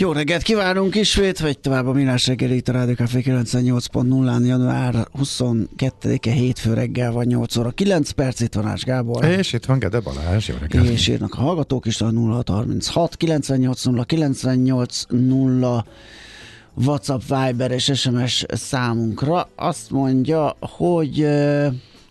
Jó reggelt kívánunk ismét, vagy tovább a Milás reggeli itt a Rádió Café 98.0-án január 22-e hétfő reggel van 8 óra 9 perc, itt van Ás Gábor. És itt van Gede Balázs, jó reggelt. És írnak a hallgatók is a 0636 980 980 WhatsApp, Viber és SMS számunkra. Azt mondja, hogy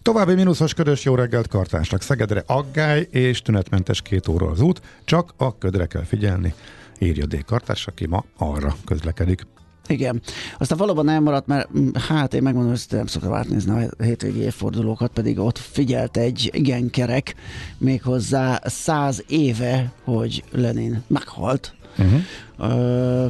További mínuszos ködös jó reggelt kartásnak. Szegedre aggály és tünetmentes két óra az út, csak a ködre kell figyelni írja D. Kartás, aki ma arra közlekedik. Igen. Aztán valóban elmaradt, mert mm, hát én megmondom, hogy nem szoktam átnézni a hétvégi évfordulókat, pedig ott figyelt egy igen kerek, méghozzá száz éve, hogy Lenin meghalt. Uh-huh. Ö,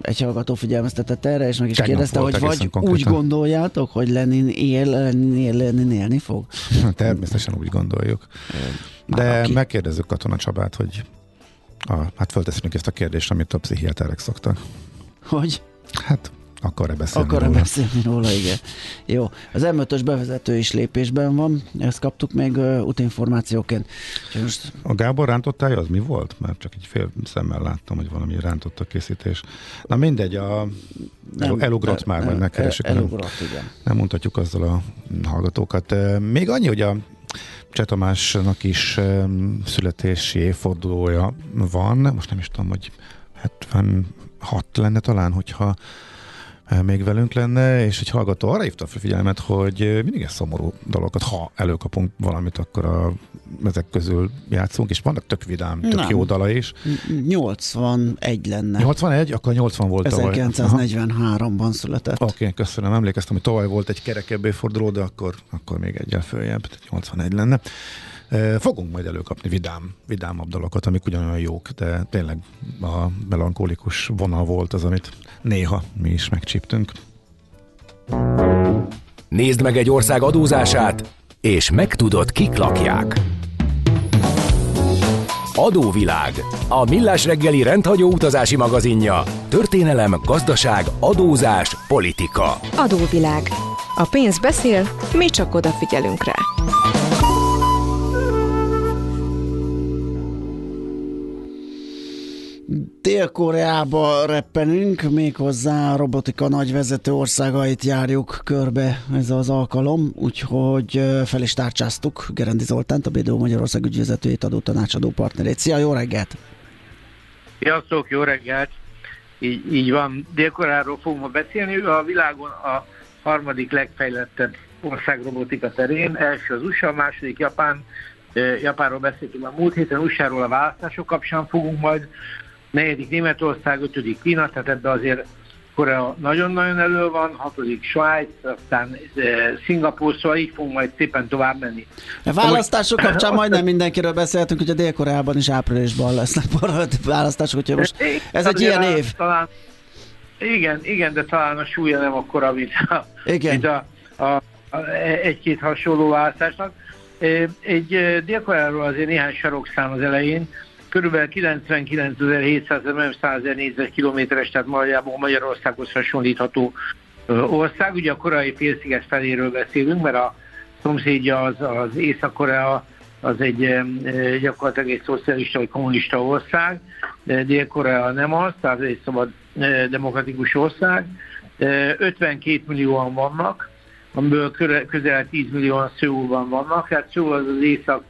egy hallgató figyelmeztetett erre, és meg is Tegnap kérdezte, hogy vagy úgy gondoljátok, hogy Lenin él, Lenin, él, Lenin élni fog? Természetesen úgy gondoljuk. De megkérdezzük Katona Csabát, hogy a, hát fölteszünk ezt a kérdést, amit a pszichiáterek szoktak. Hogy? Hát akar-e beszélni akar-e róla? beszélni róla, igen. Jó, az m bevezető is lépésben van, ezt kaptuk még uh, útinformációként. Most... A Gábor rántottál, az mi volt? Mert csak egy fél szemmel láttam, hogy valami rántott a készítés. Na mindegy, a nem, elugrott már, majd megkeresik. Elugrott, nem, igen. Nem mondhatjuk azzal a hallgatókat. Még annyi, hogy a Cseh Tamásnak is születési évfordulója van, most nem is tudom, hogy 76 lenne talán, hogyha még velünk lenne, és egy hallgató arra hívta fel figyelmet, hogy mindig ez szomorú dolgokat, ha előkapunk valamit, akkor a, ezek közül játszunk, és vannak tök vidám, tök Nem. jó dala is. 81 lenne. 81? Akkor 80 volt 1943-ban született. Oké, okay, köszönöm. Emlékeztem, hogy tavaly volt egy kerekebb forduló, de akkor, akkor még egyel följebb, tehát 81 lenne. Fogunk majd előkapni vidám, vidámabb dalokat, amik ugyanolyan jók, de tényleg a melankolikus vonal volt az, amit néha mi is megcsíptünk. Nézd meg egy ország adózását, és megtudod, kik lakják. Adóvilág. A millás reggeli rendhagyó utazási magazinja. Történelem, gazdaság, adózás, politika. Adóvilág. A pénz beszél, mi csak odafigyelünk rá. Dél-Koreába reppenünk, méghozzá a robotika nagyvezető országait járjuk körbe ez az alkalom, úgyhogy fel is tárcsáztuk Gerendi Zoltánt, a BDO Magyarország ügyvezetőjét, adó tanácsadó partnerét. Szia, jó reggelt! Sziasztok, jó reggelt! Így, így van, Dél-Koreáról fogunk ma beszélni. A világon a harmadik legfejlettebb ország robotika terén. Első az USA, második Japán, Japánról beszéltünk a múlt héten, USA-ról a választások kapcsán fogunk majd negyedik Németország, ötödik Kína, tehát ebbe azért Korea nagyon-nagyon elő van, hatodik Svájc, aztán e, Szingapúr, szóval így fogunk majd szépen tovább menni. A választások kapcsán majdnem mindenkiről beszéltünk, hogy a Dél-Koreában is áprilisban lesznek választások, úgyhogy most ez egy ilyen év. Talán, igen, igen, de talán a súlya nem akkora, mint a, igen. Mint a, a, a egy-két hasonló választásnak. Egy Dél-Koreáról azért néhány sarokszám az elején, körülbelül 99.700 nem 100 négyzetkilométeres, tehát Magyarában Magyarországhoz hasonlítható ország. Ugye a korai félsziget feléről beszélünk, mert a szomszédja az, az Észak-Korea, az egy gyakorlatilag egy szocialista vagy kommunista ország, Dél-Korea nem az, tehát egy szabad demokratikus ország. 52 millióan vannak, amiből közel 10 millióan Szőulban vannak, tehát Szőul az az észak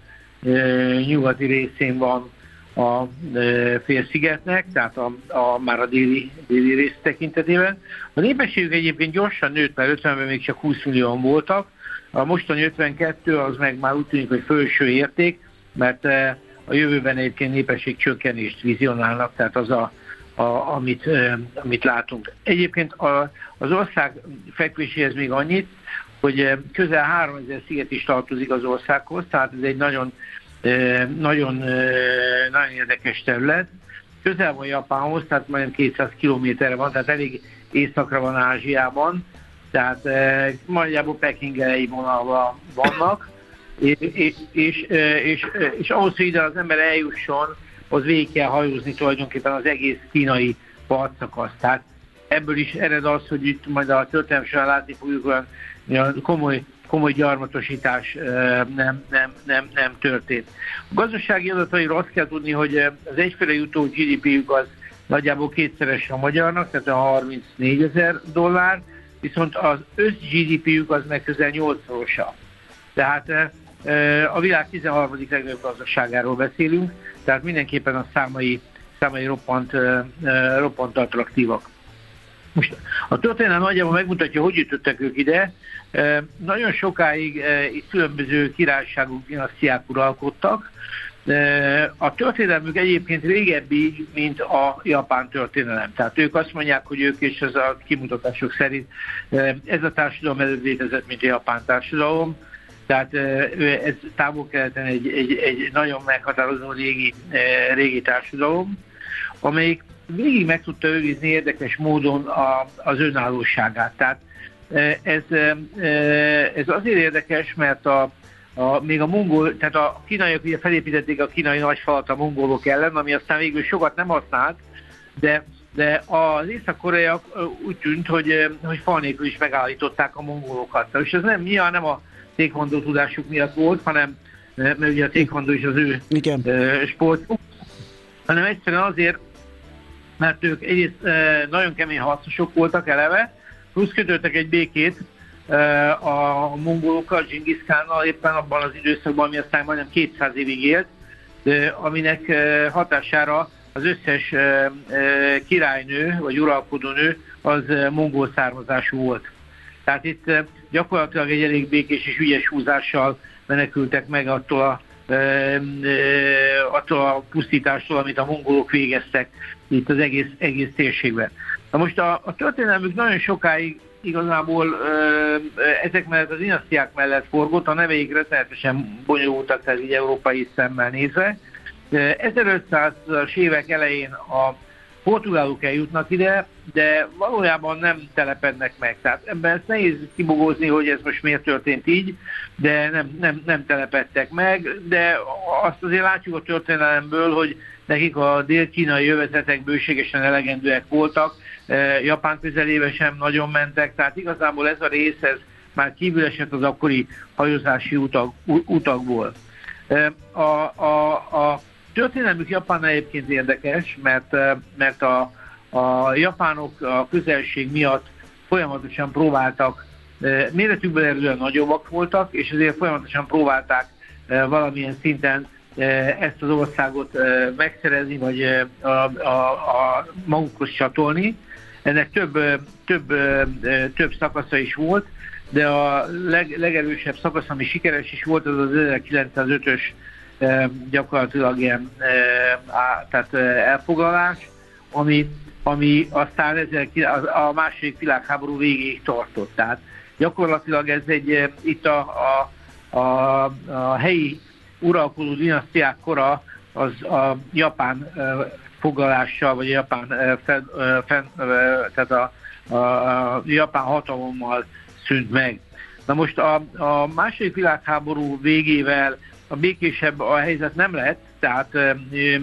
nyugati részén van a félszigetnek, tehát a, a, már a déli, déli rész tekintetében. A népességük egyébként gyorsan nőtt, mert 50-ben még csak 20 millióan voltak, a mostani 52 az meg már úgy tűnik, hogy felső érték, mert a jövőben egyébként népesség csökkenést vizionálnak, tehát az a, a, amit, amit látunk. Egyébként a, az ország fekvéséhez még annyit, hogy közel 3000 sziget is tartozik az országhoz, tehát ez egy nagyon nagyon, nagyon érdekes terület. Közel van Japánhoz, tehát majdnem 200 kilométerre van, tehát elég északra van Ázsiában, tehát nagyjából Pekingelei vonalban vannak, és, és, és, és, és ahhoz, hogy ide az ember eljusson, az végig kell hajózni tulajdonképpen az egész kínai partszakasz. Tehát ebből is ered az, hogy itt majd a történelmi során látni fogjuk olyan komoly komoly gyarmatosítás nem, nem, nem, nem történt. A gazdasági adatairól azt kell tudni, hogy az egyféle jutó GDP-jük az nagyjából kétszeres a magyarnak, tehát a 34 ezer dollár, viszont az össz GDP-jük az meg közel 8-szorosa. Tehát a világ 13. legnagyobb gazdaságáról beszélünk, tehát mindenképpen a számai, számai roppant, roppant attraktívak. Most a történelem nagyjából megmutatja, hogy jutottak ők ide. Nagyon sokáig itt különböző királyságok, dinasztiák uralkodtak. A történelmük egyébként régebbi, mint a japán történelem. Tehát ők azt mondják, hogy ők és ez a kimutatások szerint ez a társadalom előbb létezett, mint a japán társadalom. Tehát ez távol-keleten egy, egy, egy nagyon meghatározó régi, régi társadalom, amelyik végig meg tudta őrizni érdekes módon a, az önállóságát. Tehát ez, ez azért érdekes, mert a, a, még a mongol, tehát a kínaiak ugye felépítették a kínai nagyfalat a mongolok ellen, ami aztán végül sokat nem használt, de, de az észak-koreaiak úgy tűnt, hogy, hogy fal nélkül is megállították a mongolokat. És ez nem nyilván nem a tékvandó tudásuk miatt volt, hanem mert ugye a tékvandó is az ő Igen. sportuk, hanem egyszerűen azért, mert ők egyrészt nagyon kemény harcosok voltak eleve, plusz kötöttek egy békét a mongolokkal, Genghis Khánnal éppen abban az időszakban, ami aztán majdnem 200 évig élt, de aminek hatására az összes királynő, vagy uralkodónő az mongol származású volt. Tehát itt gyakorlatilag egy elég békés és ügyes húzással menekültek meg attól a, attól a pusztítástól, amit a mongolok végeztek itt az egész, egész térségben. Na most a, a történelmük nagyon sokáig igazából ö, ezek mellett az dinasztiák mellett forgott, a neveik rettenetesen bonyolultak, tehát így európai szemmel nézve. 1500-as évek elején a portugálok eljutnak ide, de valójában nem telepednek meg. Tehát ebben ezt nehéz kibogózni, hogy ez most miért történt így, de nem, nem, nem telepedtek meg, de azt azért látjuk a történelemből, hogy nekik a dél-kínai jövezetek bőségesen elegendőek voltak, e, Japán közelébe sem nagyon mentek, tehát igazából ez a rész ez már kívül esett az akkori hajózási utak, utakból. E, a, a, a történelmük Japán egyébként érdekes, mert, e, mert a, a japánok a közelség miatt folyamatosan próbáltak, méretükben erően nagyobbak voltak, és ezért folyamatosan próbálták valamilyen szinten ezt az országot megszerezni, vagy a, a, a magukhoz csatolni. Ennek több, több, több szakasza is volt, de a leg, legerősebb szakasz, ami sikeres is volt, az az 1905-ös gyakorlatilag ilyen tehát elfoglalás, ami, ami aztán a második világháború végéig tartott. Tehát gyakorlatilag ez egy, itt a, a, a, a helyi uralkodó dinasztiák kora az a japán foglalással, vagy a japán, fed, fed, tehát a, a, a japán hatalommal szűnt meg. Na most a, a második világháború végével a békésebb a helyzet nem lett, tehát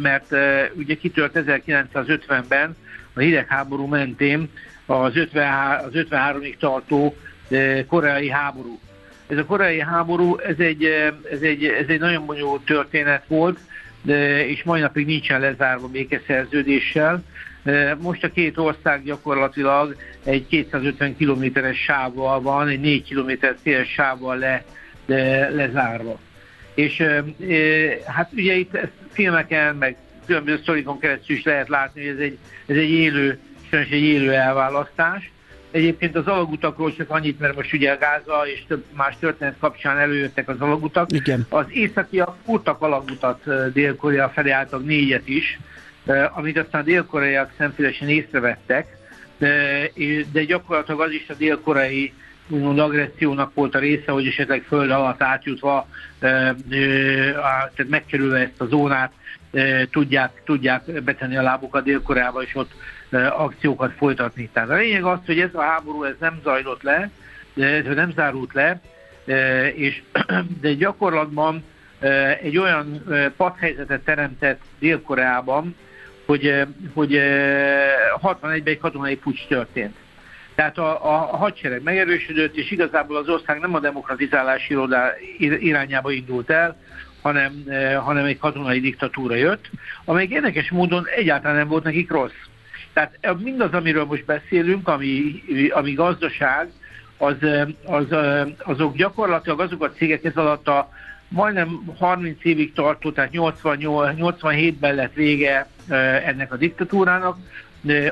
mert ugye kitört 1950-ben a hidegháború mentén az, 53, az 53-ig tartó koreai háború. Ez a koreai háború, ez egy, ez egy, ez egy nagyon bonyolult történet volt, és mai napig nincsen lezárva békeszerződéssel. Most a két ország gyakorlatilag egy 250 kilométeres sávval van, egy 4 kilométer széles sávval le, le, lezárva. És hát ugye itt filmeken, meg különböző sztorikon keresztül is lehet látni, hogy ez egy, ez egy élő, egy élő elválasztás. Egyébként az alagutakról csak annyit, mert most ugye Gáza és több más történet kapcsán előjöttek az alagutak. Igen. Az északiak furtak alagutat Dél-Korea felé álltak négyet is, amit aztán a dél-koreaiak szemfélesen észrevettek, de, de gyakorlatilag az is a dél-koreai úgymond agressziónak volt a része, hogy esetleg föld alatt átjutva, tehát megkerülve ezt a zónát, tudják, tudják betenni a lábukat Dél-Koreába, és ott akciókat folytatni. Tehát a lényeg az, hogy ez a háború ez nem zajlott le, ez nem zárult le, és, de gyakorlatban egy olyan padhelyzetet teremtett Dél-Koreában, hogy, hogy 61-ben egy katonai pucs történt. Tehát a, a, hadsereg megerősödött, és igazából az ország nem a demokratizálás irányába indult el, hanem, hanem egy katonai diktatúra jött, amely érdekes módon egyáltalán nem volt nekik rossz. Tehát mindaz, amiről most beszélünk, ami, ami gazdaság, az, az, azok gyakorlatilag azok a cégek ez alatt a majdnem 30 évig tartó, tehát 87-ben lett vége ennek a diktatúrának,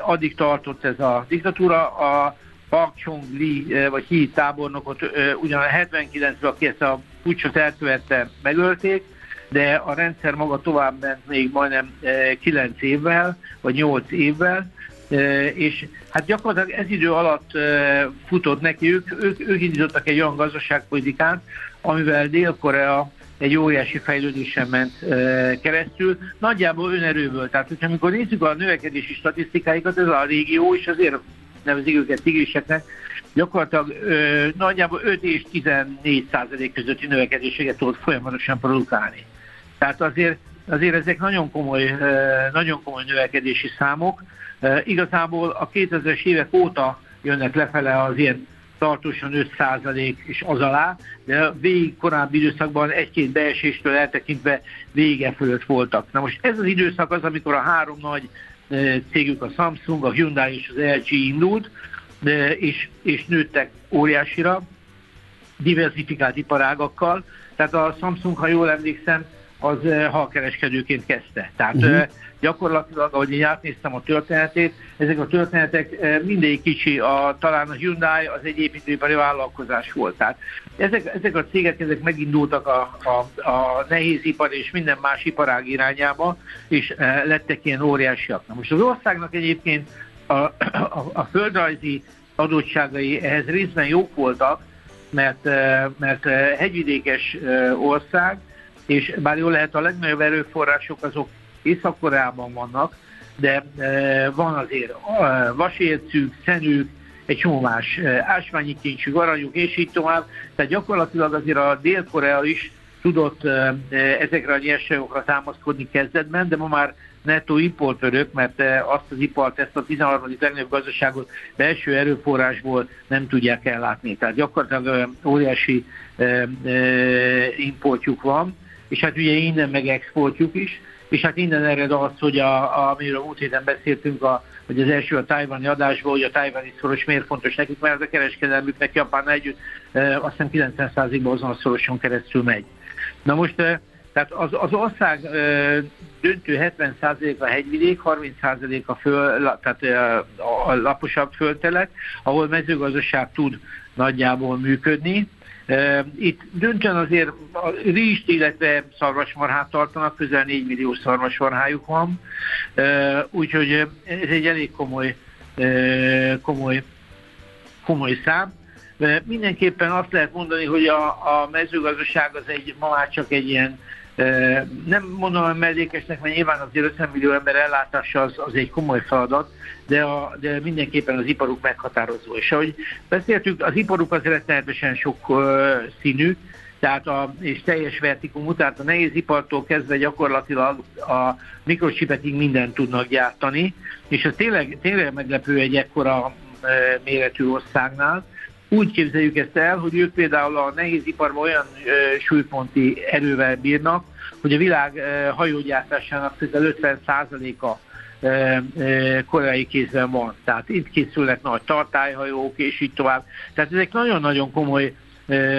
addig tartott ez a diktatúra, a Park Chung-li, vagy Hi tábornokot ugyan 79-ben, aki ezt a pucsot elkövette, megölték, de a rendszer maga tovább ment még majdnem 9 évvel, vagy 8 évvel, és hát gyakorlatilag ez idő alatt futott neki, ők, ők, ők indítottak egy olyan gazdaságpolitikát, amivel Dél-Korea egy óriási fejlődésen ment keresztül, nagyjából önerőből. Tehát, hogyha amikor nézzük a növekedési statisztikáikat, ez a régió, és azért nevezik őket tigriseknek, gyakorlatilag ö, nagyjából 5 és 14 százalék közötti növekedéseket tudott folyamatosan produkálni. Tehát azért, azért ezek nagyon komoly, nagyon komoly növekedési számok. Igazából a 2000-es évek óta jönnek lefele az ilyen tartósan 5% és az alá, de végig korábbi időszakban egy-két beeséstől eltekintve vége fölött voltak. Na most ez az időszak az, amikor a három nagy cégük, a Samsung, a Hyundai és az LG indult, és, és nőttek óriásira, diversifikált iparágakkal. Tehát a Samsung, ha jól emlékszem, az halkereskedőként kezdte. Tehát uh-huh. gyakorlatilag, ahogy én átnéztem a történetét, ezek a történetek mindegyik kicsi, a, talán a Hyundai az egy építőipari vállalkozás volt. Tehát ezek, ezek a cégek ezek megindultak a, a, a nehézipar és minden más iparág irányába, és lettek ilyen óriásiak. Na most az országnak egyébként a, a, a földrajzi adottságai ehhez részben jók voltak, mert, mert hegyvidékes ország, és bár jól lehet a legnagyobb erőforrások azok Észak-Koreában vannak, de e, van azért e, vasércük, szenük, egy csomó más e, ásványi kincsük, aranyuk, és így tovább. Tehát gyakorlatilag azért a Dél-Korea is tudott ezekre a nyersanyagokra támaszkodni kezdetben, de ma már netto importőrök, mert azt az ipart, ezt a 13. legnagyobb gazdaságot belső erőforrásból nem tudják ellátni. Tehát gyakorlatilag óriási importjuk van és hát ugye innen meg exportjuk is, és hát innen ered az, hogy a, amiről múlt héten beszéltünk, a, hogy az első a tájvani adásból, hogy a tájvani szoros miért fontos nekik, mert a kereskedelmüknek Japán együtt e, azt hiszem 90%-ban azon a szoroson keresztül megy. Na most e, tehát az, az ország e, döntő 70% a hegyvidék, 30% a, föl, tehát e, a laposabb földterület, ahol mezőgazdaság tud nagyjából működni, itt döntően azért a rizst, illetve szarvasmarhát tartanak, közel 4 millió szarvasmarhájuk van, úgyhogy ez egy elég komoly, komoly, komoly szám. Mindenképpen azt lehet mondani, hogy a, a mezőgazdaság az egy, ma már csak egy ilyen nem mondom hogy mellékesnek, mert nyilván azért 50 millió ember ellátása az, az egy komoly feladat, de, a, de mindenképpen az iparuk meghatározó. És ahogy beszéltük, az iparuk az rettenetesen sok uh, színű, tehát a, és teljes vertikumú, tehát a nehéz ipartól kezdve gyakorlatilag a mikrocsipekig mindent tudnak gyártani, és ez tényleg, tényleg meglepő egy ekkora uh, méretű országnál, úgy képzeljük ezt el, hogy ők például a nehéziparban olyan e, súlyponti erővel bírnak, hogy a világ e, hajógyártásának közel 50%-a e, e, koreai kézben van. Tehát itt készülnek nagy tartályhajók, és így tovább. Tehát ezek nagyon-nagyon komoly,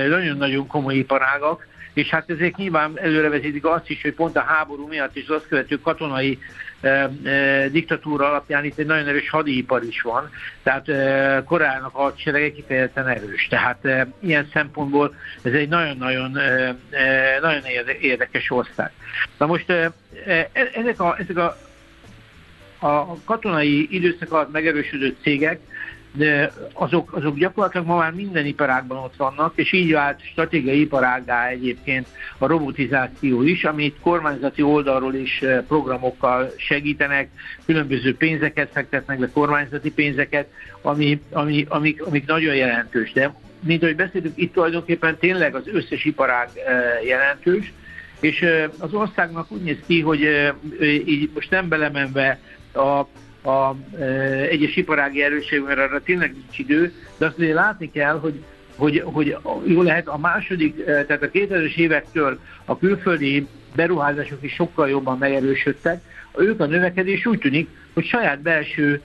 nagyon-nagyon komoly iparágak, és hát ezek nyilván előrevezetik azt is, hogy pont a háború miatt és az azt követő katonai diktatúra alapján itt egy nagyon erős hadipar is van, tehát Koreának a hadserege kifejezetten erős. Tehát ilyen szempontból ez egy nagyon-nagyon nagyon érdekes ország. Na most e, ezek a, ezek a a katonai időszak alatt megerősödött cégek azok, azok gyakorlatilag ma már minden iparágban ott vannak, és így vált stratégiai iparágá egyébként a robotizáció is, amit kormányzati oldalról is eh, programokkal segítenek, különböző pénzeket fektetnek be, kormányzati pénzeket, ami, ami, amik, amik nagyon jelentős. De mint ahogy beszéltünk, itt tulajdonképpen tényleg az összes iparág eh, jelentős, és eh, az országnak úgy néz ki, hogy így most nem belemenve a a e, egyes iparági erősség, mert arra tényleg nincs idő, de azt azért látni kell, hogy hogy, hogy jó lehet a második, e, tehát a 2000-es évektől a külföldi beruházások is sokkal jobban megerősödtek, ők a növekedés úgy tűnik, hogy saját belső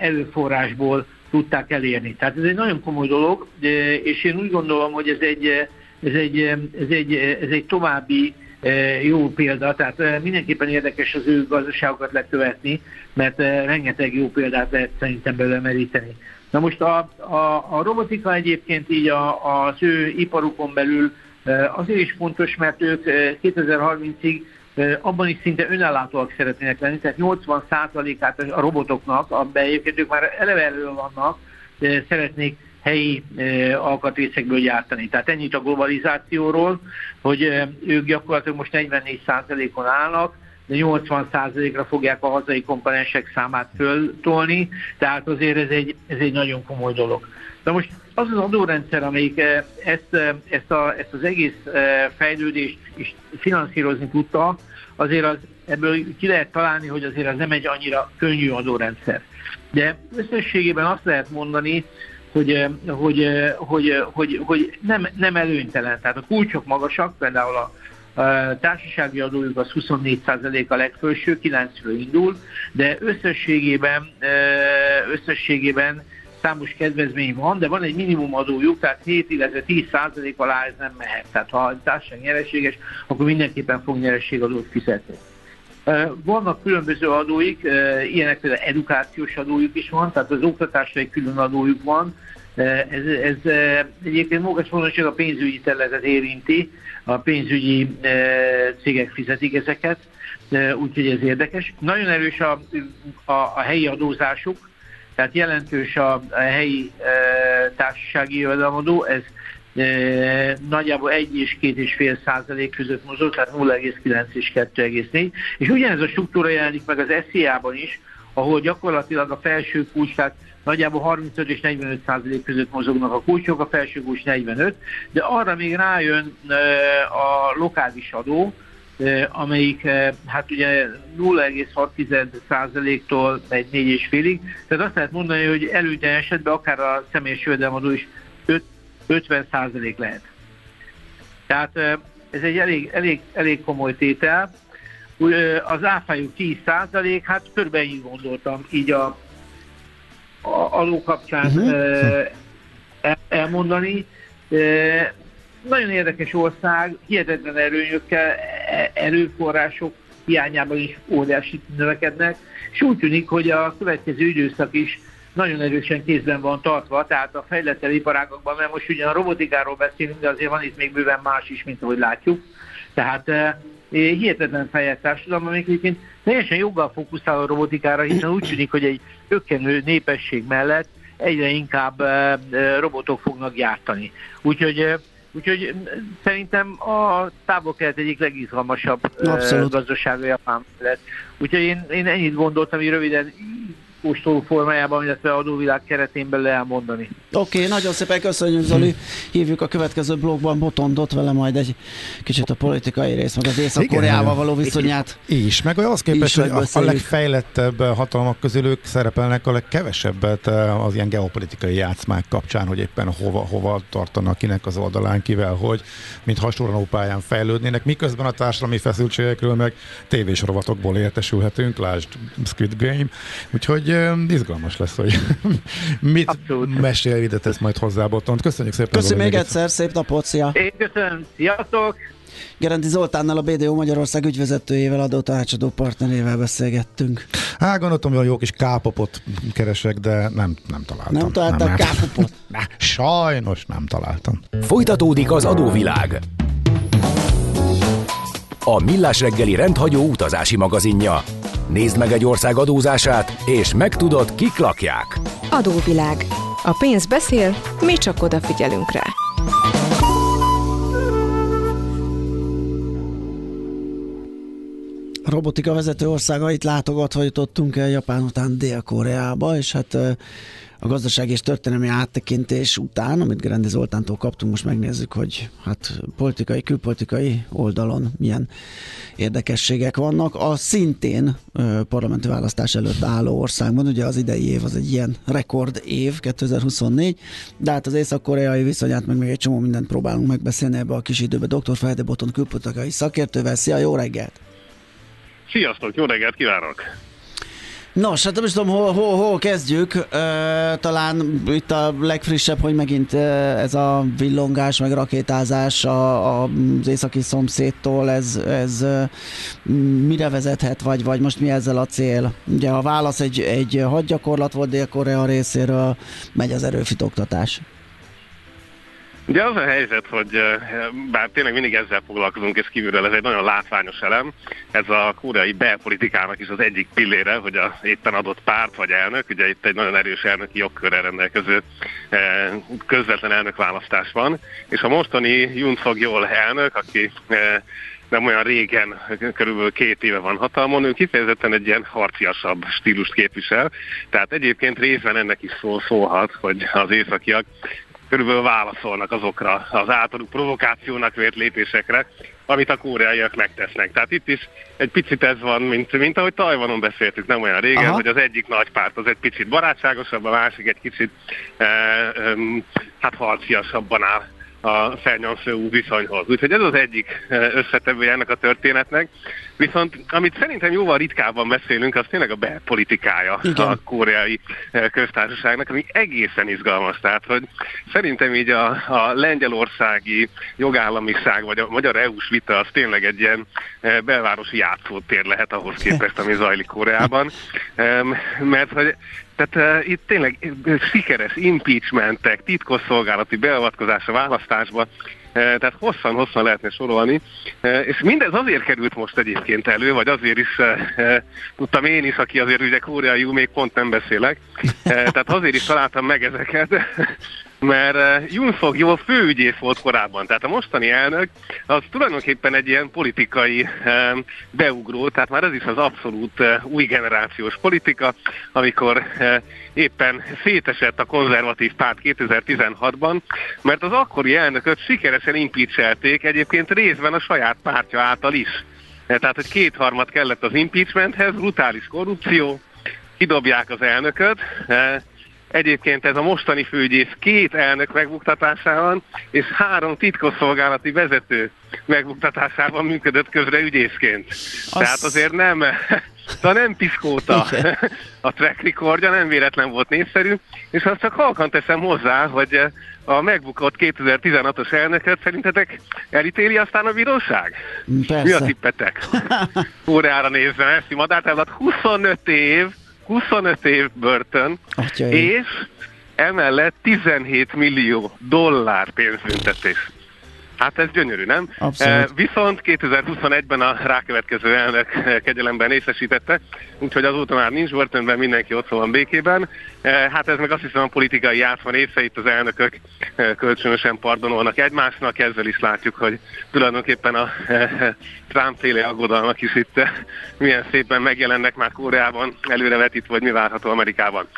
előforrásból tudták elérni. Tehát ez egy nagyon komoly dolog, és én úgy gondolom, hogy ez egy, ez egy, ez egy, ez egy további jó példa, tehát mindenképpen érdekes az ő gazdaságokat lekövetni, mert rengeteg jó példát lehet szerintem belőle meríteni. Na most a, a, a robotika egyébként így a, az ő iparukon belül azért is fontos, mert ők 2030-ig abban is szinte önellátóak szeretnének lenni, tehát 80%-át a robotoknak, abban egyébként ők már eleve elő vannak, szeretnék helyi alkatrészekből gyártani. Tehát ennyit a globalizációról, hogy ők gyakorlatilag most 44%-on állnak, de 80%-ra fogják a hazai komponensek számát föltolni, tehát azért ez egy, ez egy nagyon komoly dolog. De most az az adórendszer, amelyik ezt, ezt, a, ezt az egész fejlődést is finanszírozni tudta, azért az, ebből ki lehet találni, hogy azért az nem egy annyira könnyű adórendszer. De összességében azt lehet mondani, hogy, hogy, hogy, hogy, hogy nem, nem előnytelen. Tehát a kulcsok magasak, például a, a társasági adójuk az 24% a legfőső, 9-ről indul, de összességében, összességében számos kedvezmény van, de van egy minimum adójuk, tehát 7, illetve 10 százalék alá ez nem mehet. Tehát ha a társaság nyereséges, akkor mindenképpen fog nyerességadót fizetni. Vannak különböző adóik, ilyenek például edukációs adójuk is van, tehát az oktatásra egy külön adójuk van. Ez, ez egyébként magas hogy a pénzügyi területet érinti, a pénzügyi cégek fizetik ezeket, úgyhogy ez érdekes. Nagyon erős a, a, a helyi adózásuk, tehát jelentős a, a helyi társasági jövedelemadó, ez nagyjából 1 és 2,5 százalék között mozog, tehát 0,9 és 2,4. És ugyanez a struktúra jelenik meg az SZIA-ban is, ahol gyakorlatilag a felső kulcs, tehát nagyjából 35 és 45 százalék között mozognak a kulcsok, a felső kulcs 45, de arra még rájön e, a lokális adó, amelyik hát ugye 0,6%-tól megy 4,5-ig. Tehát azt lehet mondani, hogy előtte esetben akár a személyes jövedelemadó is 50% lehet. Tehát ez egy elég, elég, elég komoly tétel. Az áfájuk 10%, hát körben így gondoltam, így a, a aló kapcsán uh-huh. elmondani. Nagyon érdekes ország, hihetetlen erőnyökkel, e, erőforrások hiányában is óriási növekednek, és úgy tűnik, hogy a következő időszak is nagyon erősen kézben van tartva, tehát a fejlettebb iparágokban, mert most ugyan a robotikáról beszélünk, de azért van itt még bőven más is, mint ahogy látjuk. Tehát e, hihetetlen fejlett társadalom, amik egyébként teljesen joggal fókuszál a robotikára, hiszen úgy tűnik, hogy egy ökkenő népesség mellett egyre inkább e, robotok fognak gyártani. Úgyhogy Úgyhogy szerintem a távol-kelet egyik legizgalmasabb Abszolút. gazdasága Japán lett. Úgyhogy én, én ennyit gondoltam, hogy röviden kóstoló formájában, illetve adóvilág keretén belül elmondani. Oké, okay, nagyon szépen köszönjük Zoli. Hívjuk a következő blogban Botondot vele majd egy kicsit a politikai rész, meg az Észak-Koreával való viszonyát. Is, meg az képest, hogy a, a legfejlettebb hatalmak közül ők szerepelnek a legkevesebbet eh, az ilyen geopolitikai játszmák kapcsán, hogy éppen hova, hova tartanak, kinek az oldalán, kivel, hogy, mint hasonló pályán fejlődnének, miközben a társadalmi feszültségekről meg tévésrovatokból értesülhetünk, lásd Squid Game, úgyhogy Úgyhogy izgalmas lesz, hogy mit Abszolút. mesél ide tesz majd hozzá Botont. Köszönjük szépen. Köszönjük még egyszer, szép napot, szia! Én köszönöm, sziasztok! Gerendi Zoltánnal, a BDO Magyarország ügyvezetőjével, adó tanácsadó partnerével beszélgettünk. Hát gondoltam, hogy jó kis kápopot keresek, de nem, nem találtam. Nem találtam kápopot? Nem, sajnos nem találtam. Folytatódik az adóvilág. A Millás reggeli rendhagyó utazási magazinja. Nézd meg egy ország adózását, és megtudod, kik lakják. Adóvilág. A pénz beszél, mi csak odafigyelünk rá. A robotika vezető országait látogatva jutottunk el Japán után Dél-Koreába, és hát a gazdaság és történelmi áttekintés után, amit Grendi Zoltántól kaptunk, most megnézzük, hogy hát politikai, külpolitikai oldalon milyen érdekességek vannak. A szintén ö, parlamenti választás előtt álló országban, ugye az idei év az egy ilyen rekord év, 2024, de hát az észak-koreai viszonyát meg még egy csomó mindent próbálunk megbeszélni ebbe a kis időbe. Dr. Fejde Boton külpolitikai szakértővel. Szia, jó reggelt! Sziasztok, jó reggelt kívánok! Nos, hát nem is tudom, hol, hol, hol kezdjük. Uh, talán itt a legfrissebb, hogy megint ez a villongás, meg rakétázás a, a, az északi szomszédtól, ez, ez mire vezethet, vagy, vagy most mi ezzel a cél? Ugye a válasz egy, egy hadgyakorlat volt Dél-Korea részéről, megy az erőfitoktatás. Ugye az a helyzet, hogy bár tényleg mindig ezzel foglalkozunk, és kívülről ez egy nagyon látványos elem, ez a koreai belpolitikának is az egyik pillére, hogy a éppen adott párt vagy elnök, ugye itt egy nagyon erős elnöki jogkörrel rendelkező közvetlen elnökválasztás van, és a mostani Yun Sog Jol elnök, aki nem olyan régen, körülbelül két éve van hatalmon, ő kifejezetten egy ilyen harciasabb stílust képvisel. Tehát egyébként részben ennek is szól, szólhat, hogy az északiak körülbelül válaszolnak azokra az általuk provokációnak vért lépésekre, amit a koreaiak megtesznek. Tehát itt is egy picit ez van, mint, mint ahogy Tajvanon beszéltük nem olyan régen, Aha. hogy az egyik nagy párt az egy picit barátságosabb, a másik egy kicsit e, e, hát harciasabban áll a felnyomszó viszonyhoz. Úgyhogy ez az egyik összetevője ennek a történetnek. Viszont amit szerintem jóval ritkábban beszélünk, az tényleg a belpolitikája Igen. a koreai köztársaságnak, ami egészen izgalmas. Tehát, hogy szerintem így a, a lengyelországi jogállamiság, vagy a magyar EU-s vita az tényleg egy ilyen belvárosi játszótér lehet ahhoz képest, ami zajlik Koreában. Mert hogy tehát uh, itt tényleg sikeres impeachmentek, titkosszolgálati beavatkozás a választásba, tehát hosszan-hosszan lehetne sorolni, és mindez azért került most egyébként elő, vagy azért is tudtam én is, aki azért ugye koreai még pont nem beszélek, tehát azért is találtam meg ezeket, mert uh, Yun Fog jó főügyész volt korábban, tehát a mostani elnök az tulajdonképpen egy ilyen politikai uh, beugró, tehát már ez is az abszolút uh, új generációs politika, amikor éppen szétesett a konzervatív párt 2016-ban, mert az akkori elnököt sikeresen impeachelték egyébként részben a saját pártja által is. Tehát, hogy kétharmad kellett az impeachmenthez, brutális korrupció, kidobják az elnököt, Egyébként ez a mostani főügyész két elnök megbuktatásában és három titkosszolgálati vezető megbuktatásában működött közre ügyészként. Az... Tehát azért nem, de nem piszkóta a track recordja, nem véletlen volt népszerű, és azt csak halkan teszem hozzá, hogy a megbukott 2016-os elnököt szerintetek elítéli aztán a bíróság? Persze. Mi a tippetek? Órára nézve, Messi Madártávlat 25 év 25 év börtön, Atyai. és emellett 17 millió dollár pénzbüntetés. Hát ez gyönyörű, nem? Abszolút. E, viszont 2021-ben a rákövetkező elnök kegyelemben részesítette, úgyhogy azóta már nincs börtönben, mindenki ott van békében. E, hát ez meg azt hiszem a politikai játszma része, itt az elnökök e, kölcsönösen pardonolnak egymásnak, ezzel is látjuk, hogy tulajdonképpen a Trump-féle aggodalmak is itt milyen szépen megjelennek már Koreában, előrevetítve, hogy mi várható Amerikában.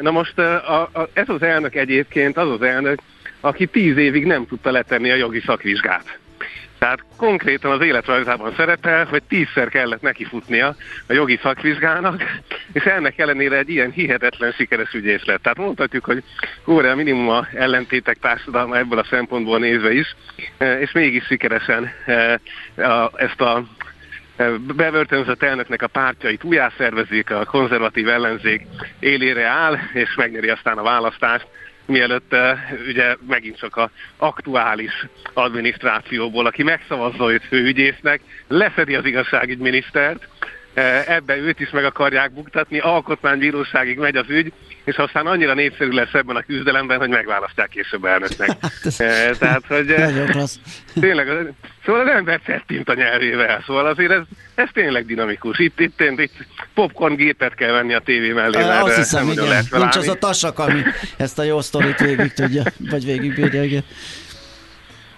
Na most a, a, ez az elnök egyébként az az elnök, aki tíz évig nem tudta letenni a jogi szakvizsgát. Tehát konkrétan az életrajzában szerepel, hogy tízszer kellett neki futnia a jogi szakvizsgának, és ennek ellenére egy ilyen hihetetlen sikeres ügyész lett. Tehát mondhatjuk, hogy Korea minimum a ellentétek társadalma ebből a szempontból nézve is, e, és mégis sikeresen e, ezt a e, bevörtönzött elnöknek a pártjait újjászervezik, a konzervatív ellenzék élére áll, és megnyeri aztán a választást mielőtt uh, ugye megint csak a aktuális adminisztrációból, aki megszavazza őt főügyésznek, leszedi az igazságügyminisztert, ebbe őt is meg akarják buktatni, alkotmánybíróságig megy az ügy, és aztán annyira népszerű lesz ebben a küzdelemben, hogy megválasztják később elnöknek. Hát Tehát, hogy tényleg, szóval az ember fettint a nyelvével, szóval azért ez, ez tényleg dinamikus. Itt, itt, itt, itt popcorn gépet kell venni a tévé mellé, mert Azt hiszem, igen. Nincs az a tasak, ami ezt a jó sztorit végig tudja, vagy végig bírja, igen.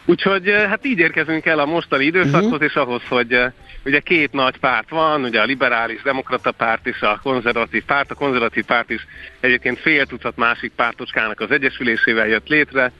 Úgyhogy hát így érkezünk el a mostani időszakhoz, uh-huh. és ahhoz, hogy ugye két nagy párt van, ugye a liberális demokrata párt és a konzervatív párt. A konzervatív párt is egyébként fél tucat másik pártocskának az egyesülésével jött létre,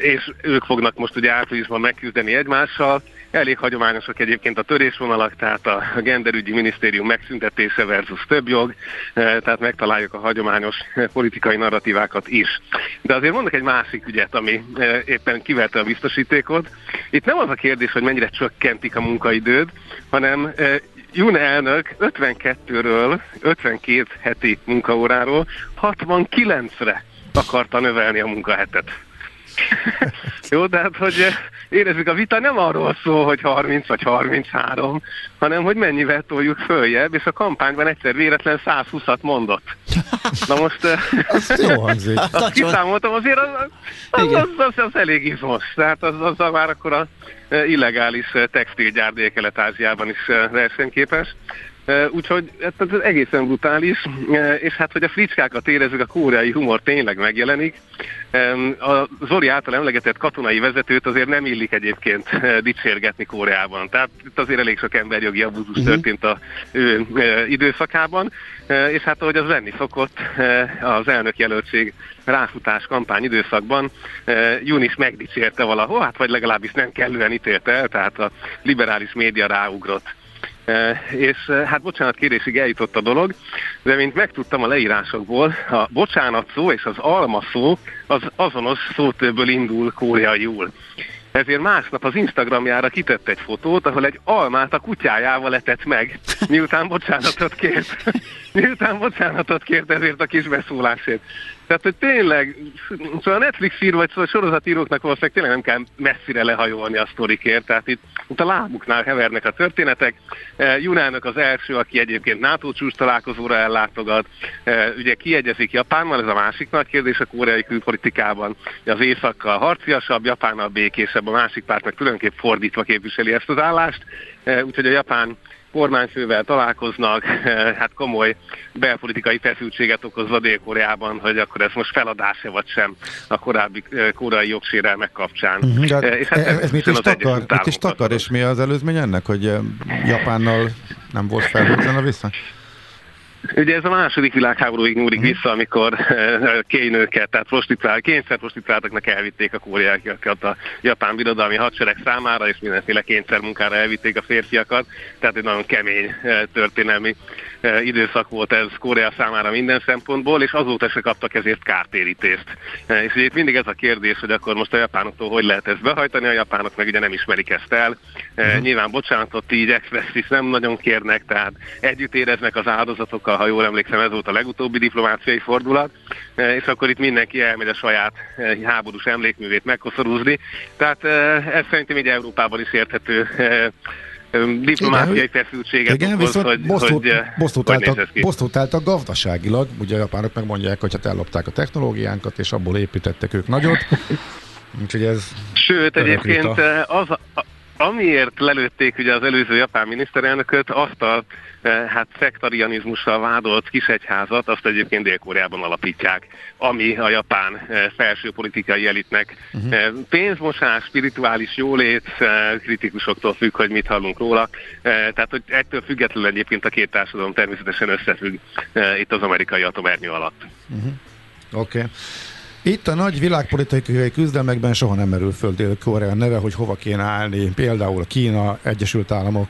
és ők fognak most ugye áprilisban megküzdeni egymással. Elég hagyományosak egyébként a törésvonalak, tehát a genderügyi minisztérium megszüntetése versus több jog, e, tehát megtaláljuk a hagyományos politikai narratívákat is. De azért mondok egy másik ügyet, ami e, éppen kiverte a biztosítékot. Itt nem az a kérdés, hogy mennyire csökkentik a munkaidőt, hanem e, Jun elnök 52-ről, 52 heti munkaóráról 69-re akarta növelni a munkahetet. Jó, tehát, hogy eh, érezzük, a vita nem arról szól, hogy 30 vagy 33, hanem hogy mennyivel toljuk följebb, és a kampányban egyszer véletlen 120-at mondott. Na most... Eh, az jó hangzik. Azt kiszámoltam, azért az, az, az, az, az elég izmos. Tehát az, az már akkor a eh, illegális textilgyár Dél-Kelet-Ázsiában is versenyképes. Úgyhogy hát ez egészen brutális, és hát, hogy a fricskákat érezzük, a koreai humor tényleg megjelenik. A Zori által emlegetett katonai vezetőt azért nem illik egyébként dicsérgetni Koreában. Tehát itt azért elég sok emberjogi abúzus uh-huh. történt a ő időszakában, és hát ahogy az lenni szokott, az elnök jelöltség ráfutás kampány időszakban Junis megdicsérte valahol, hát vagy legalábbis nem kellően ítélte el, tehát a liberális média ráugrott és hát bocsánat kérésig eljutott a dolog, de mint megtudtam a leírásokból, a bocsánat szó és az alma szó az azonos szótőből indul kóreaiul. Ezért másnap az Instagramjára kitett egy fotót, ahol egy almát a kutyájával letett meg, miután bocsánatot kért. miután bocsánatot kért ezért a kis beszólásért. Tehát, hogy tényleg, szóval a Netflix ír, vagy szóval sorozatíróknak valószínűleg tényleg nem kell messzire lehajolni a sztorikért, tehát itt, itt a lábuknál hevernek a történetek. E, Junának az első, aki egyébként NATO csúcs találkozóra ellátogat, e, ugye kiegyezik Japánmal, ez a másik nagy kérdés a koreai külpolitikában, az északkal harciasabb, Japánnal békésebb, a másik párt meg különképp fordítva képviseli ezt az állást, e, úgyhogy a japán kormányfővel találkoznak, hát komoly belpolitikai feszültséget okozva Dél-Koreában, hogy akkor ez most feladása vagy sem a korábbi eh, koreai jogsérelmek kapcsán. Uh-huh, és hát ez, ez mit is takar? Mit is takar, és mi az előzmény ennek, hogy eh, Japánnal nem volt felhúzan a viszony? Ugye ez a második világháborúig nyúlik vissza, amikor eh, kénőket, tehát prostituál, kényszer prostituáltaknak elvitték a kóriákat a japán birodalmi hadsereg számára, és mindenféle kényszermunkára elvitték a férfiakat. Tehát egy nagyon kemény eh, történelmi eh, időszak volt ez Korea számára minden szempontból, és azóta se kaptak ezért kártérítést. És ugye itt mindig ez a kérdés, hogy akkor most a japánoktól hogy lehet ezt behajtani, a japánok meg ugye nem ismerik ezt el. Uh-huh. Nyilván bocsánatot így expressis nem nagyon kérnek, tehát együtt éreznek az áldozatok ha jól emlékszem, ez volt a legutóbbi diplomáciai fordulat, e, és akkor itt mindenki elmegy a saját e, háborús emlékművét megkoszorúzni. Tehát e, ez szerintem így Európában is érthető diplomáciai feszültséget igen, okoz, hogy, bosszút, hogy, bosszút, hogy álltak, bosszút álltak gazdaságilag, ugye a japánok megmondják, hogy hát ellopták a technológiánkat, és abból építettek ők nagyot. Úgyhogy ez... Sőt, egyébként az, amiért lelőtték ugye az előző japán miniszterelnököt, azt a hát szektarianizmussal vádolt kisegyházat, azt egyébként Dél-Koreában alapítják, ami a japán eh, felső politikai elitnek uh-huh. pénzmosás, spirituális jólét, kritikusoktól függ, hogy mit hallunk róla. Tehát, hogy ettől függetlenül egyébként a két társadalom természetesen összefügg itt az amerikai atomernyő alatt. Uh-huh. Oké. Okay. Itt a nagy világpolitikai küzdelmekben soha nem merül föl Dél-Korea neve, hogy hova kéne állni. Például a Kína, Egyesült Államok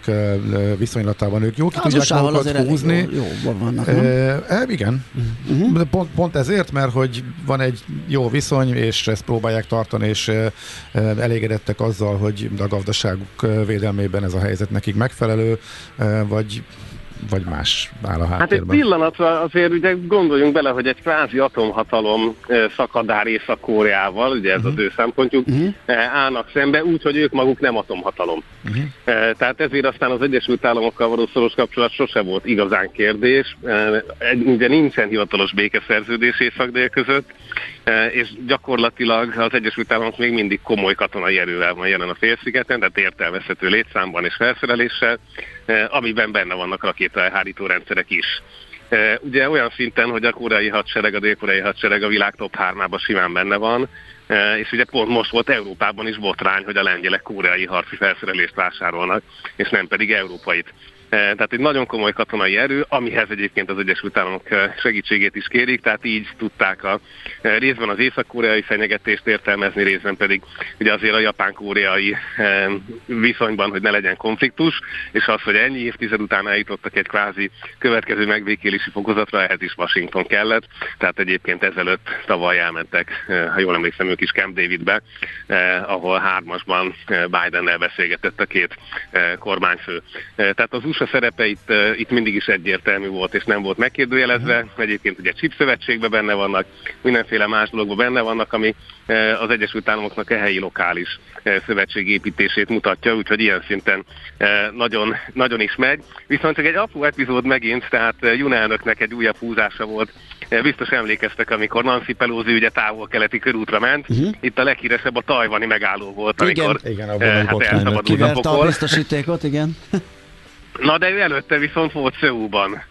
viszonylatában ők jó ki tudják magukat húzni. Jó, jó vannak, e, e, igen. Uh-huh. De pont, pont ezért, mert hogy van egy jó viszony, és ezt próbálják tartani, és e, elégedettek azzal, hogy a gazdaságuk védelmében ez a helyzet nekik megfelelő, e, vagy vagy más áll a háttérben? Hát egy pillanatra azért ugye gondoljunk bele, hogy egy kvázi atomhatalom szakadár Észak-Koreával, ugye ez uh-huh. az mhm. ő szempontjuk, uh-huh. állnak szembe, úgy, hogy ők maguk nem atomhatalom. Uh-huh. Tehát ezért aztán az Egyesült Államokkal való szoros kapcsolat sose volt igazán kérdés. Ugye nincsen hivatalos békeszerződés Észak-Dél között, és gyakorlatilag az Egyesült Államok még mindig komoly katonai erővel van jelen a félszigeten, tehát értelmezhető létszámban és felszereléssel, amiben benne vannak rakétaelhárító rendszerek is. Ugye olyan szinten, hogy a koreai hadsereg, a dél-koreai hadsereg a világ top 3 simán benne van, és ugye pont most volt Európában is botrány, hogy a lengyelek koreai harci felszerelést vásárolnak, és nem pedig európait. Eh, tehát egy nagyon komoly katonai erő, amihez egyébként az Egyesült Államok eh, segítségét is kérik, tehát így tudták a eh, részben az észak-koreai fenyegetést értelmezni, részben pedig ugye azért a japán-koreai viszonyban, hogy ne legyen konfliktus, és az, hogy ennyi évtized után eljutottak egy kvázi következő megvékélési fokozatra, ehhez is Washington kellett, tehát egyébként ezelőtt tavaly elmentek, ha jól emlékszem, ők is Camp Davidbe, ahol hármasban Biden-nel beszélgetett a két kormányfő. Tehát az USA USA szerepe itt, itt mindig is egyértelmű volt, és nem volt megkérdőjelezve. Egyébként ugye chip szövetségben benne vannak, mindenféle más dologban benne vannak, ami az Egyesült Államoknak a helyi lokális szövetségépítését mutatja, úgyhogy ilyen szinten nagyon, nagyon is megy. Viszont csak egy apró epizód megint, tehát Jun elnöknek egy újabb húzása volt Biztos emlékeztek, amikor Nancy Pelosi ugye távol-keleti körútra ment. Uh-huh. Itt a leghíresebb a tajvani megálló volt, amikor igen, igen, eh, hát elszabadult a pokol. a biztosítékot, igen. Na de ő előtte viszont volt Szöúban.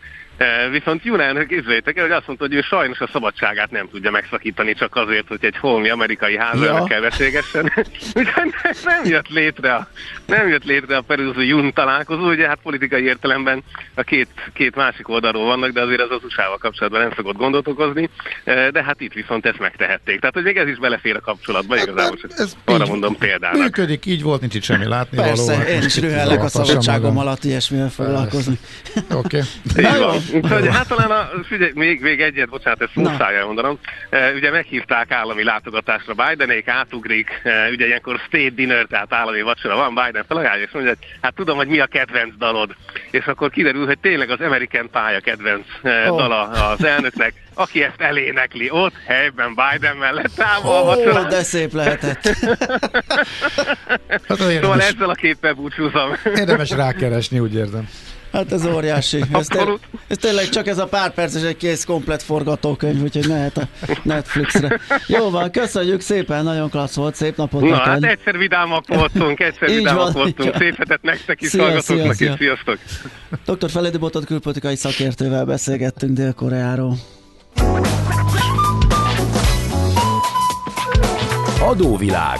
Viszont Junán, képzeljétek el, hogy azt mondta, hogy ő sajnos a szabadságát nem tudja megszakítani csak azért, hogy egy holmi amerikai házelnökkel ja. beszélgessen. nem jött létre a, nem jött létre a Peruzzi Jun találkozó, ugye hát politikai értelemben a két, két másik oldalról vannak, de azért az az USA-val kapcsolatban nem szokott gondot okozni, de hát itt viszont ezt megtehették. Tehát, hogy még ez is belefér a kapcsolatba, hát, igazából csak ez arra mondom például. Működik, így volt, nincs itt semmi látni Persze, való. én is rühellek a szabadságom alatt ilyesmivel foglalkozni. Oké. Okay. Úgyhogy hát talán a, figyelj, még, még egyet, bocsánat, ezt muszáj elmondanom. Uh, ugye meghívták állami látogatásra Bidenék, átugrik, uh, ugye ilyenkor state dinner, tehát állami vacsora van, Biden felajánlja, és mondja, hogy hát tudom, hogy mi a kedvenc dalod. És akkor kiderül, hogy tényleg az American Pie a kedvenc oh. dala az elnöknek, aki ezt elénekli ott, helyben Biden mellett távol oh, vacsora. de szép lehetett. hát, szóval ezzel a képpel búcsúzom. Érdemes rákeresni, úgy érzem. Hát ez óriási. Ez, te, ez tényleg csak ez a pár perces egy kész komplet forgatókönyv, úgyhogy mehet a Netflixre. Jó van, köszönjük szépen, nagyon klassz volt, szép napot Na, hát egyszer vidámak voltunk, egyszer vidámak van, voltunk. Szép hetet nektek is, hallgatóknak is, sziasztok. Dr. Feledi Botot külpolitikai szakértővel beszélgettünk Dél-Koreáról. Adóvilág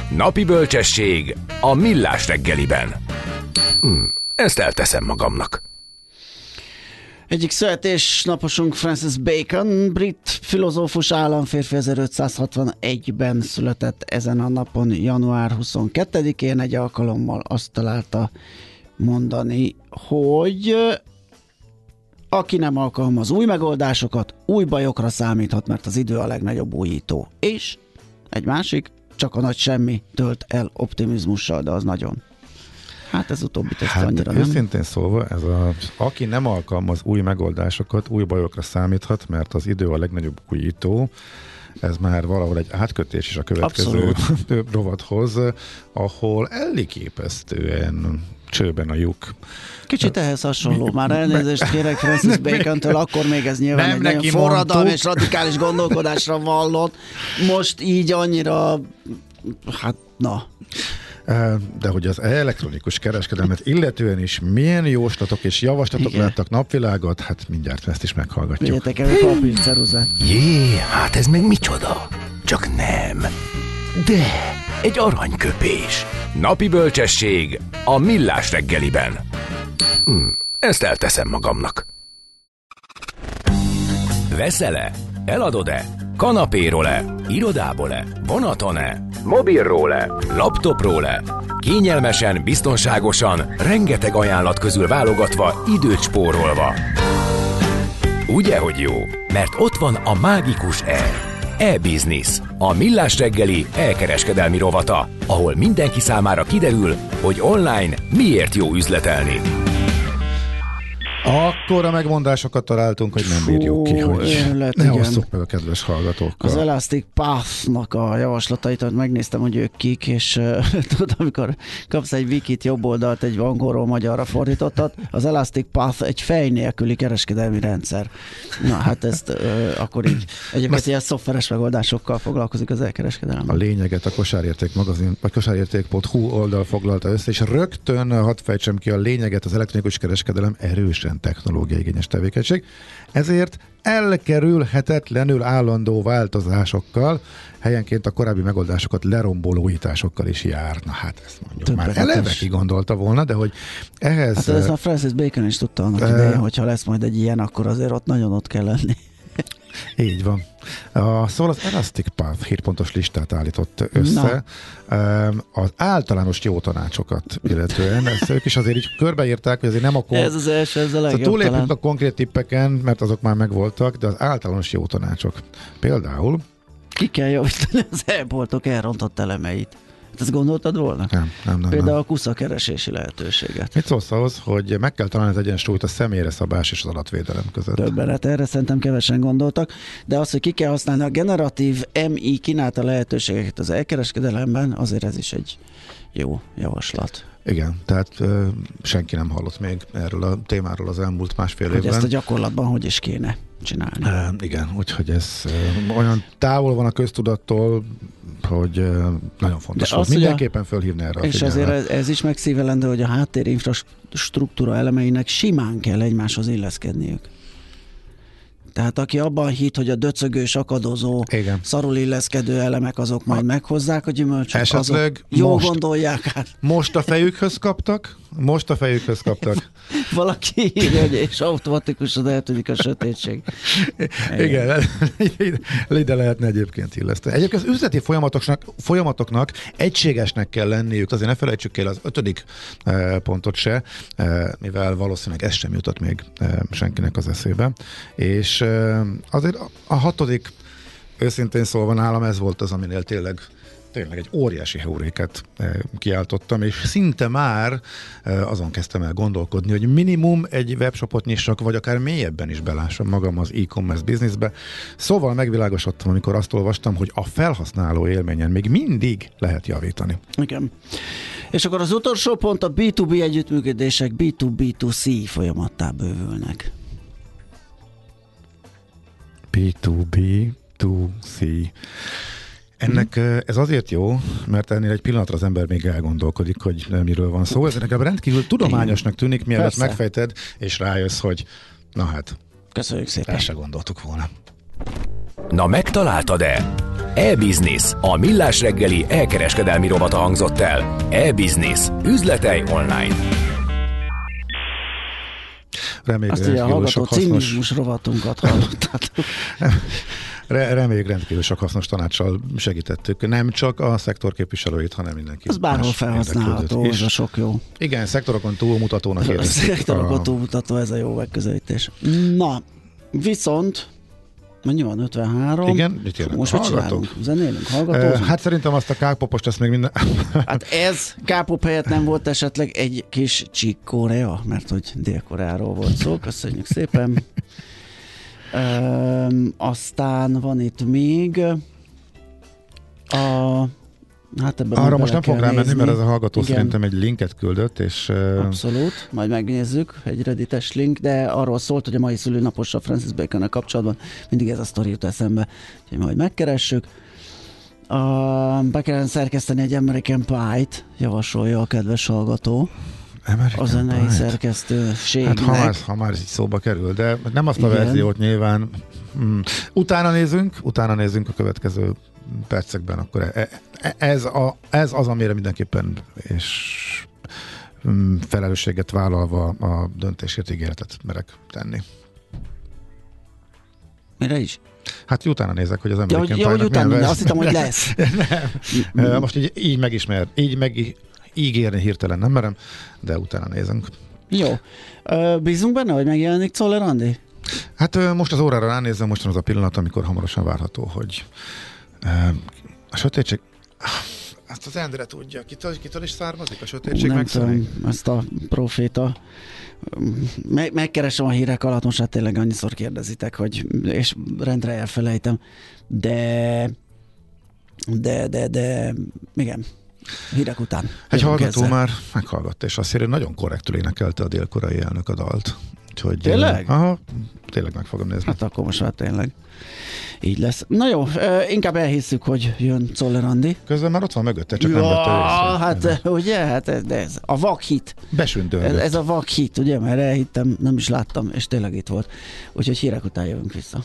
Napi bölcsesség a millás reggeliben. Hm, ezt elteszem magamnak. Egyik születésnaposunk Francis Bacon, brit filozófus államférfi 1561-ben született ezen a napon, január 22-én egy alkalommal azt találta mondani, hogy aki nem alkalmaz új megoldásokat, új bajokra számíthat, mert az idő a legnagyobb újító. És egy másik, csak a nagy semmi tölt el optimizmussal, de az nagyon. Hát ez utóbbi ezt hát, annyira nem. Őszintén szólva, ez a, aki nem alkalmaz új megoldásokat, új bajokra számíthat, mert az idő a legnagyobb újító, ez már valahol egy átkötés is a következő rovathoz, ahol elliképesztően csőben a lyuk. Kicsit ehhez hasonló. Már elnézést kérek Francis Bacon-től, akkor még ez nyilván nem egy nagyon forradalmi és radikális gondolkodásra vallott. Most így annyira, hát na. De hogy az elektronikus kereskedelmet illetően is milyen jóslatok és javaslatok Igen. láttak napvilágot, hát mindjárt ezt is meghallgatjuk. Vigyetek el a papírceruzát. Jé, hát ez meg micsoda? Csak nem. De, egy aranyköpés. Napi bölcsesség a millás reggeliben. Hm, ezt elteszem magamnak. Veszele? Eladod-e? Kanapéról-e? Irodából-e? Vonaton-e? Mobilról-e? Laptopról-e? Kényelmesen, biztonságosan, rengeteg ajánlat közül válogatva, időt spórolva. Ugye, hogy jó? Mert ott van a mágikus E E-Business, a millás reggeli elkereskedelmi rovata, ahol mindenki számára kiderül, hogy online miért jó üzletelni. Akkor a megmondásokat találtunk, hogy nem bírjuk ki, hogy élet, ne osszuk meg a kedves hallgatókkal. Az Elastic Path-nak a javaslatait, hogy megnéztem, hogy ők kik, és tudod, amikor kapsz egy wikit jobb oldalt, egy angolról magyarra fordítottat, az Elastic Path egy fej nélküli kereskedelmi rendszer. Na hát ezt uh, akkor így egyébként ilyen szoftveres megoldásokkal foglalkozik az elkereskedelem. A lényeget a kosárérték magazin, vagy kosárérték.hu oldal foglalta össze, és rögtön hadd fejtsem ki a lényeget, az elektronikus kereskedelem erősen alapvetően technológiai igényes tevékenység. Ezért elkerülhetetlenül állandó változásokkal, helyenként a korábbi megoldásokat leromboló újításokkal is jár. Na hát ezt mondjuk Többenetes. már eleve gondolta volna, de hogy ehhez... Hát ez a Francis Bacon is tudta annak uh, idején, hogyha lesz majd egy ilyen, akkor azért ott nagyon ott kell lenni. Így van. A, szóval az Elastic Path hírpontos listát állított össze Na. az általános jó tanácsokat illetően. Ezt ők is azért így körbeírták, hogy azért nem a kon... Ez az első, ez a legjobb szóval Túlépünk a konkrét tippeken, mert azok már megvoltak, de az általános jó tanácsok. Például ki kell javítani az e-boltok elrontott elemeit. Ezt gondoltad volna? Nem, nem, nem. Például nem. a kusza keresési lehetőséget. Mit szólsz ahhoz, hogy meg kell találni az egyensúlyt a személyre szabás és az adatvédelem között? Többenet, erre szerintem kevesen gondoltak, de az, hogy ki kell használni a generatív MI kínálta lehetőségeket az elkereskedelemben, azért ez is egy jó javaslat. Igen, tehát ö, senki nem hallott még erről a témáról az elmúlt másfél hogy évben. ezt a gyakorlatban hogy is kéne csinálni. E, igen, úgyhogy ez ö, olyan távol van a köztudattól, hogy ö, nagyon fontos. De az, mindenképpen fölhívni erre És azért ez, ez is megszívelendő, hogy a háttérinfrastruktúra elemeinek simán kell egymáshoz illeszkedniük. Tehát aki abban hit, hogy a döcögős, akadozó, Igen. szarul illeszkedő elemek azok majd meghozzák a gyümölcsöt, Esetleg azok jól most, gondolják át. Most a fejükhöz kaptak, most a fejükhöz kaptak. Valaki írja, hogy és automatikusan eltűnik a sötétség. Igen, ide lehetne egyébként illeszteni. Egyébként az üzleti folyamatoknak, folyamatoknak egységesnek kell lenniük, azért ne felejtsük el az ötödik eh, pontot se, eh, mivel valószínűleg ez sem jutott még eh, senkinek az eszébe. És azért a hatodik, őszintén szólva nálam ez volt az, aminél tényleg tényleg egy óriási heuréket kiáltottam, és szinte már azon kezdtem el gondolkodni, hogy minimum egy webshopot nyissak, vagy akár mélyebben is belássam magam az e-commerce bizniszbe. Szóval megvilágosodtam, amikor azt olvastam, hogy a felhasználó élményen még mindig lehet javítani. Igen. És akkor az utolsó pont a B2B együttműködések B2B2C folyamattá bővülnek. B2B, 2C. Ennek ez azért jó, mert ennél egy pillanatra az ember még elgondolkodik, hogy miről van szó. Ez nekem rendkívül tudományosnak tűnik, mielőtt Persze. megfejted, és rájössz, hogy na hát. Köszönjük szépen. Ezt se gondoltuk volna. Na megtaláltad-e? E-Business, a millás reggeli elkereskedelmi robata hangzott el. E-Business, üzletei online. Reméljük, Azt ugye a hallgató hasznos... rovatunkat hallottátok. Reméljük rendkívül sok hasznos tanácssal segítettük. Nem csak a szektor képviselőit, hanem mindenki. Az bárhol felhasználható, ez a sok jó. Igen, szektorokon túlmutatónak A Szektorokon a... túlmutató, ez a jó megközelítés. Na, viszont Mennyi van? 53? Igen, mit jönnek? Most mit csinálunk? Zenélünk, hallgatózunk? Uh, hát szerintem azt a kápopost, ezt még minden... hát ez kápop helyett nem volt esetleg egy kis csík Korea, mert hogy Dél-Koreáról volt szó. Köszönjük szépen. Um, aztán van itt még a Hát ebben Arra most nem fog rámenni, mert ez a hallgató Igen. szerintem egy linket küldött, és... Abszolút, majd megnézzük, egy reddites link, de arról szólt, hogy a mai szülőnaposra Francis bacon kapcsolatban mindig ez a sztori jut eszembe, hogy majd megkeressük. A, be kellene szerkeszteni egy American Pie-t, javasolja a kedves hallgató. American a zenei szerkesztőségnek. Hát ha már, ha már így szóba kerül, de nem azt a Igen. verziót nyilván. Hmm. Utána nézünk, utána nézünk a következő percekben, akkor e, e, ez, a, ez az, amire mindenképpen és mm, felelősséget vállalva a döntésért ígéretet merek tenni. Mire is? Hát utána nézek, hogy az emberek ja, hogy, ja, utána, de azt hittem, hogy lesz. nem. Most így, így megismer, így meg ígérni hirtelen nem merem, de utána nézünk. Jó. Bízunk benne, hogy megjelenik Czoller Andi? Hát most az órára ránézem, most az a pillanat, amikor hamarosan várható, hogy a sötétség... Ezt az Endre tudja. Kitől, kitől is származik a sötétség Nem tudom, ezt a proféta meg, megkeresem a hírek alatt, most hát tényleg annyiszor kérdezitek, hogy, és rendre elfelejtem, de de, de, de, igen. Hírek után. Egy hallgató ezzel. már meghallgatta, és azt mondja, nagyon korrektül énekelte a délkorai elnök a dalt. Úgyhogy, tényleg? Aha, tényleg meg fogom nézni. Hát akkor most már tényleg így lesz. Na jó, inkább elhisszük, hogy jön Czoller Andi. Közben már ott van mögötte, csak ja, nem vette észre. Hát ez. ugye, hát ez, a vakhit. Besündölgött. Ez, ez a vakhit, ugye, mert elhittem, nem is láttam, és tényleg itt volt. Úgyhogy hírek után jövünk vissza.